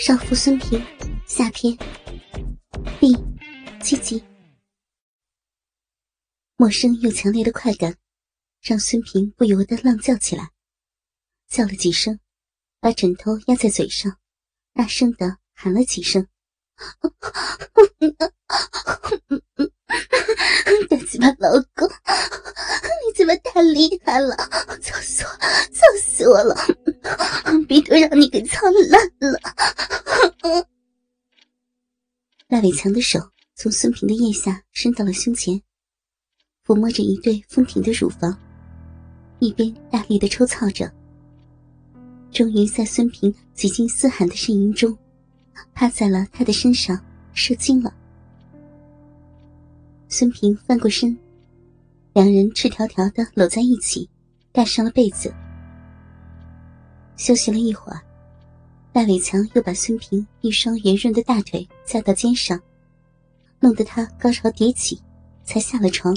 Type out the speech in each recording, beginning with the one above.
少妇孙平下篇第七集。陌生又强烈的快感，让孙平不由得浪叫起来，叫了几声，把枕头压在嘴上，大声的喊了几声：“大鸡巴老公，你怎么太厉害了？操死我，操死我了！逼都让你给操烂了！”赖李强的手从孙平的腋下伸到了胸前，抚摸着一对丰挺的乳房，一边大力的抽操着。终于在孙平几近嘶喊的呻吟中，趴在了他的身上射精了。孙平翻过身，两人赤条条的搂在一起，盖上了被子。休息了一会儿。赖伟强又把孙平一双圆润的大腿架到肩上，弄得他高潮迭起，才下了床。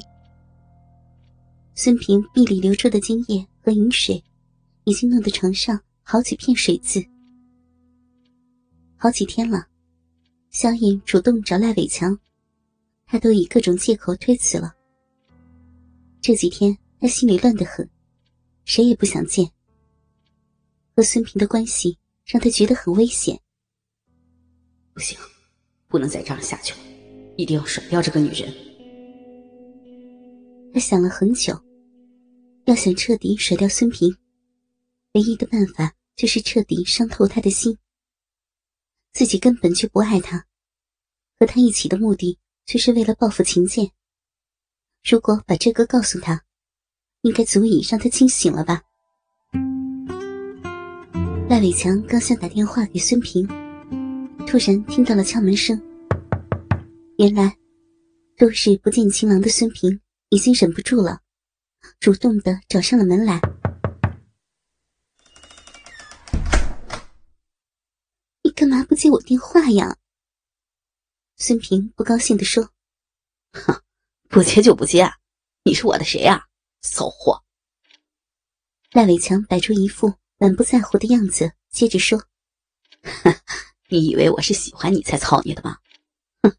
孙平臂里流出的精液和饮水，已经弄得床上好几片水渍。好几天了，萧燕主动找赖伟强，他都以各种借口推辞了。这几天他心里乱得很，谁也不想见。和孙平的关系。让他觉得很危险。不行，不能再这样下去了，一定要甩掉这个女人。他想了很久，要想彻底甩掉孙平，唯一的办法就是彻底伤透他的心。自己根本就不爱他，和他一起的目的就是为了报复秦剑。如果把这个告诉他，应该足以让他清醒了吧。赖伟强刚想打电话给孙平，突然听到了敲门声。原来，多日不见情郎的孙平已经忍不住了，主动的找上了门来。你干嘛不接我电话呀？孙平不高兴的说：“哼，不接就不接，你是我的谁呀，骚货！”赖伟强摆出一副。满不在乎的样子，接着说：“你以为我是喜欢你才操你的吗？哼，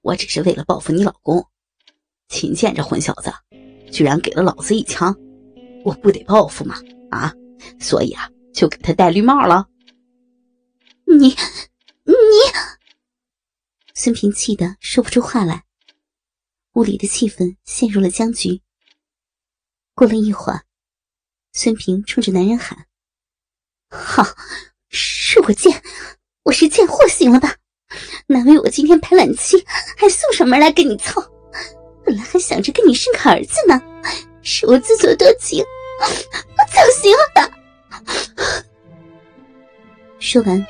我只是为了报复你老公秦剑这混小子，居然给了老子一枪，我不得报复吗？啊，所以啊，就给他戴绿帽了。你，你！”孙平气得说不出话来，屋里的气氛陷入了僵局。过了一会儿，孙平冲着男人喊。好，是我贱，我是贱货行了吧？难为我今天排卵期，还送上门来跟你操。本来还想着跟你生个儿子呢，是我自作多情，我早行了。说完，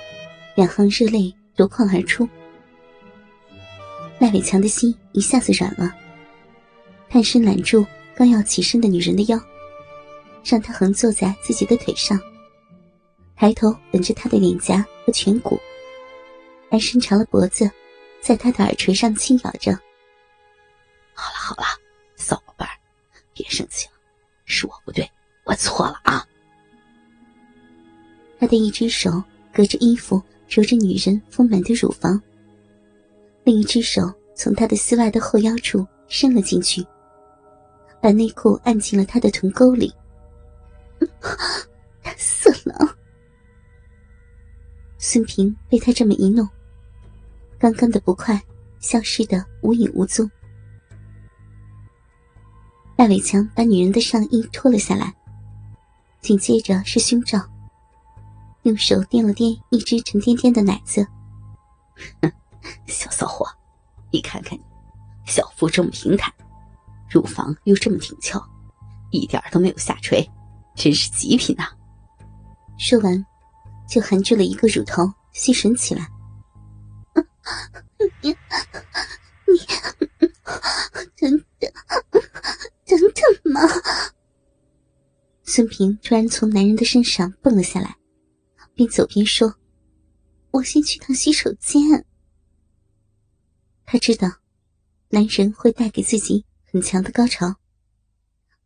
两行热泪夺眶而出。赖伟强的心一下子软了，探身揽住刚要起身的女人的腰，让她横坐在自己的腿上。抬头吻着他的脸颊和颧骨，还伸长了脖子，在他的耳垂上轻咬着。好了好了，骚宝贝儿，别生气了，是我不对，我错了啊。他的一只手隔着衣服揉着女人丰满的乳房，另一只手从她的丝袜的后腰处伸了进去，把内裤按进了她的臀沟里。他死了。孙平被他这么一弄，刚刚的不快消失的无影无踪。赖伟强把女人的上衣脱了下来，紧接着是胸罩，用手掂了掂一只沉甸甸的奶子。小骚货，你看看你，小腹这么平坦，乳房又这么挺翘，一点都没有下垂，真是极品呐！说完。就含住了一个乳头，吸吮起来。你，你，等等，等等嘛！孙平突然从男人的身上蹦了下来，边走边说：“我先去趟洗手间。”他知道，男人会带给自己很强的高潮，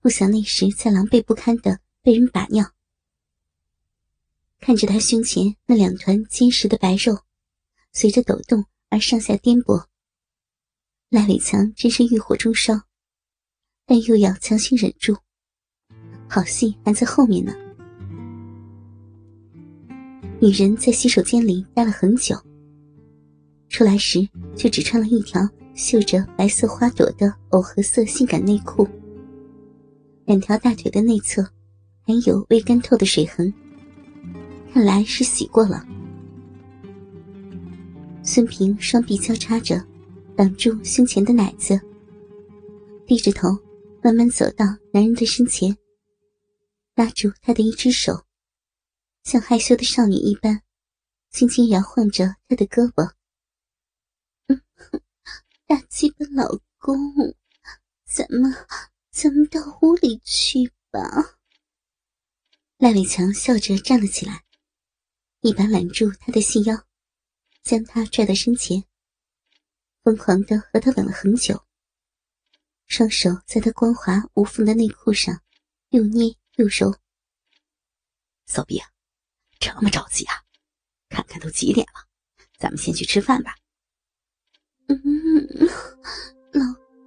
不想那时再狼狈不堪的被人把尿。看着他胸前那两团坚实的白肉随着抖动而上下颠簸。赖伟强真是欲火中烧，但又要强行忍住，好戏还在后面呢。女人在洗手间里待了很久，出来时却只穿了一条绣着白色花朵的藕荷色性感内裤，两条大腿的内侧还有未干透的水痕，看来是洗过了。孙平双臂交叉着。挡住胸前的奶子，低着头，慢慢走到男人的身前，拉住他的一只手，像害羞的少女一般，轻轻摇晃着他的胳膊。大鸡巴老公，咱们咱们到屋里去吧。赖伟强笑着站了起来，一把揽住他的细腰，将他拽到身前。疯狂的和他吻了很久，双手在他光滑无缝的内裤上又捏又揉。骚逼，这么着急啊？看看都几点了，咱们先去吃饭吧。嗯，老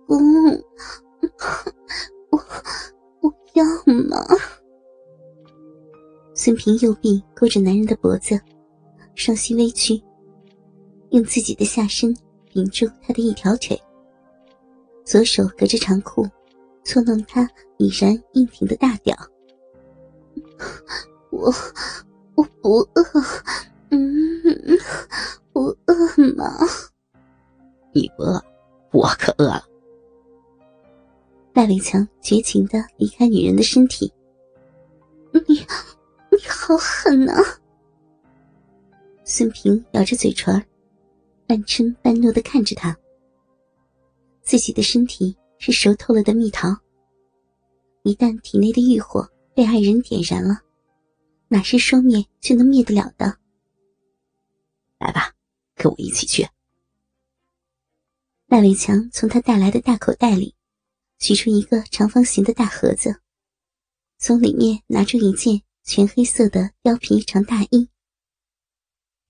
公，我我要嘛。孙平右臂勾着男人的脖子，双膝微屈，用自己的下身。顶住他的一条腿，左手隔着长裤，搓弄他已然硬挺的大屌。我我不饿，嗯，不饿吗？你不饿，我可饿了。赖伟强绝情的离开女人的身体。你你好狠啊！孙平咬着嘴唇。半嗔半怒的看着他，自己的身体是熟透了的蜜桃。一旦体内的欲火被爱人点燃了，哪是说灭就能灭得了的？来吧，跟我一起去。赖伟强从他带来的大口袋里取出一个长方形的大盒子，从里面拿出一件全黑色的貂皮长大衣，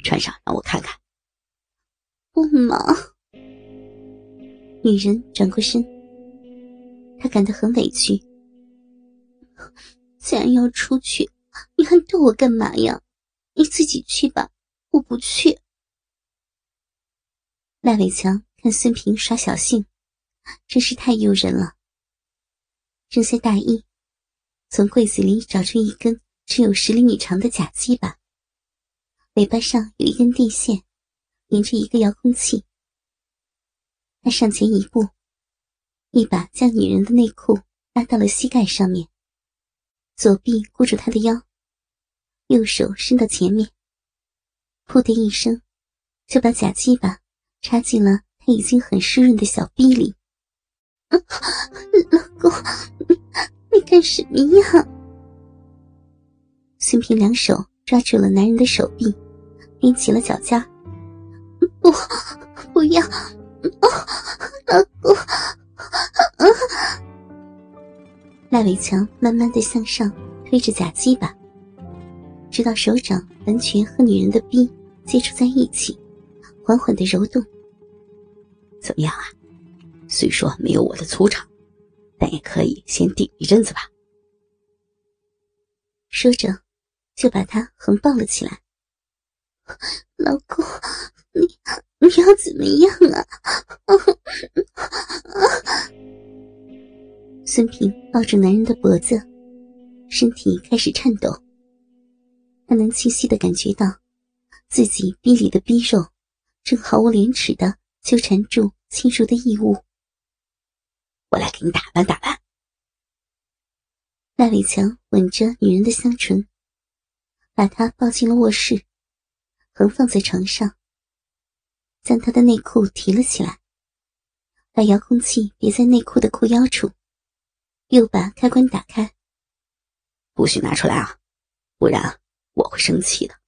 穿上让我看看。不嘛！女人转过身，她感到很委屈。既然要出去，你还逗我干嘛呀？你自己去吧，我不去。赖伟强看孙平耍小性，真是太诱人了。扔下大衣，从柜子里找出一根只有十厘米长的假鸡巴，尾巴上有一根电线。连着一个遥控器，他上前一步，一把将女人的内裤拉到了膝盖上面，左臂箍住她的腰，右手伸到前面，噗的一声，就把假鸡巴插进了他已经很湿润的小臂里。老公，你干什么呀？孙平两手抓住了男人的手臂，踮起了脚尖。不，不要，老公！赖伟强慢慢的向上推着假鸡巴，直到手掌完全和女人的逼接触在一起，缓缓的揉动。怎么样啊？虽说没有我的粗长，但也可以先顶一阵子吧。说着，就把他横抱了起来。老公。你你要怎么样啊？孙平抱着男人的脖子，身体开始颤抖。他能清晰的感觉到，自己逼里的逼肉正毫无廉耻的纠缠住侵入的异物。我来给你打扮打扮。赖伟强吻着女人的香唇，把他抱进了卧室，横放在床上。将他的内裤提了起来，把遥控器别在内裤的裤腰处，又把开关打开。不许拿出来啊，不然我会生气的。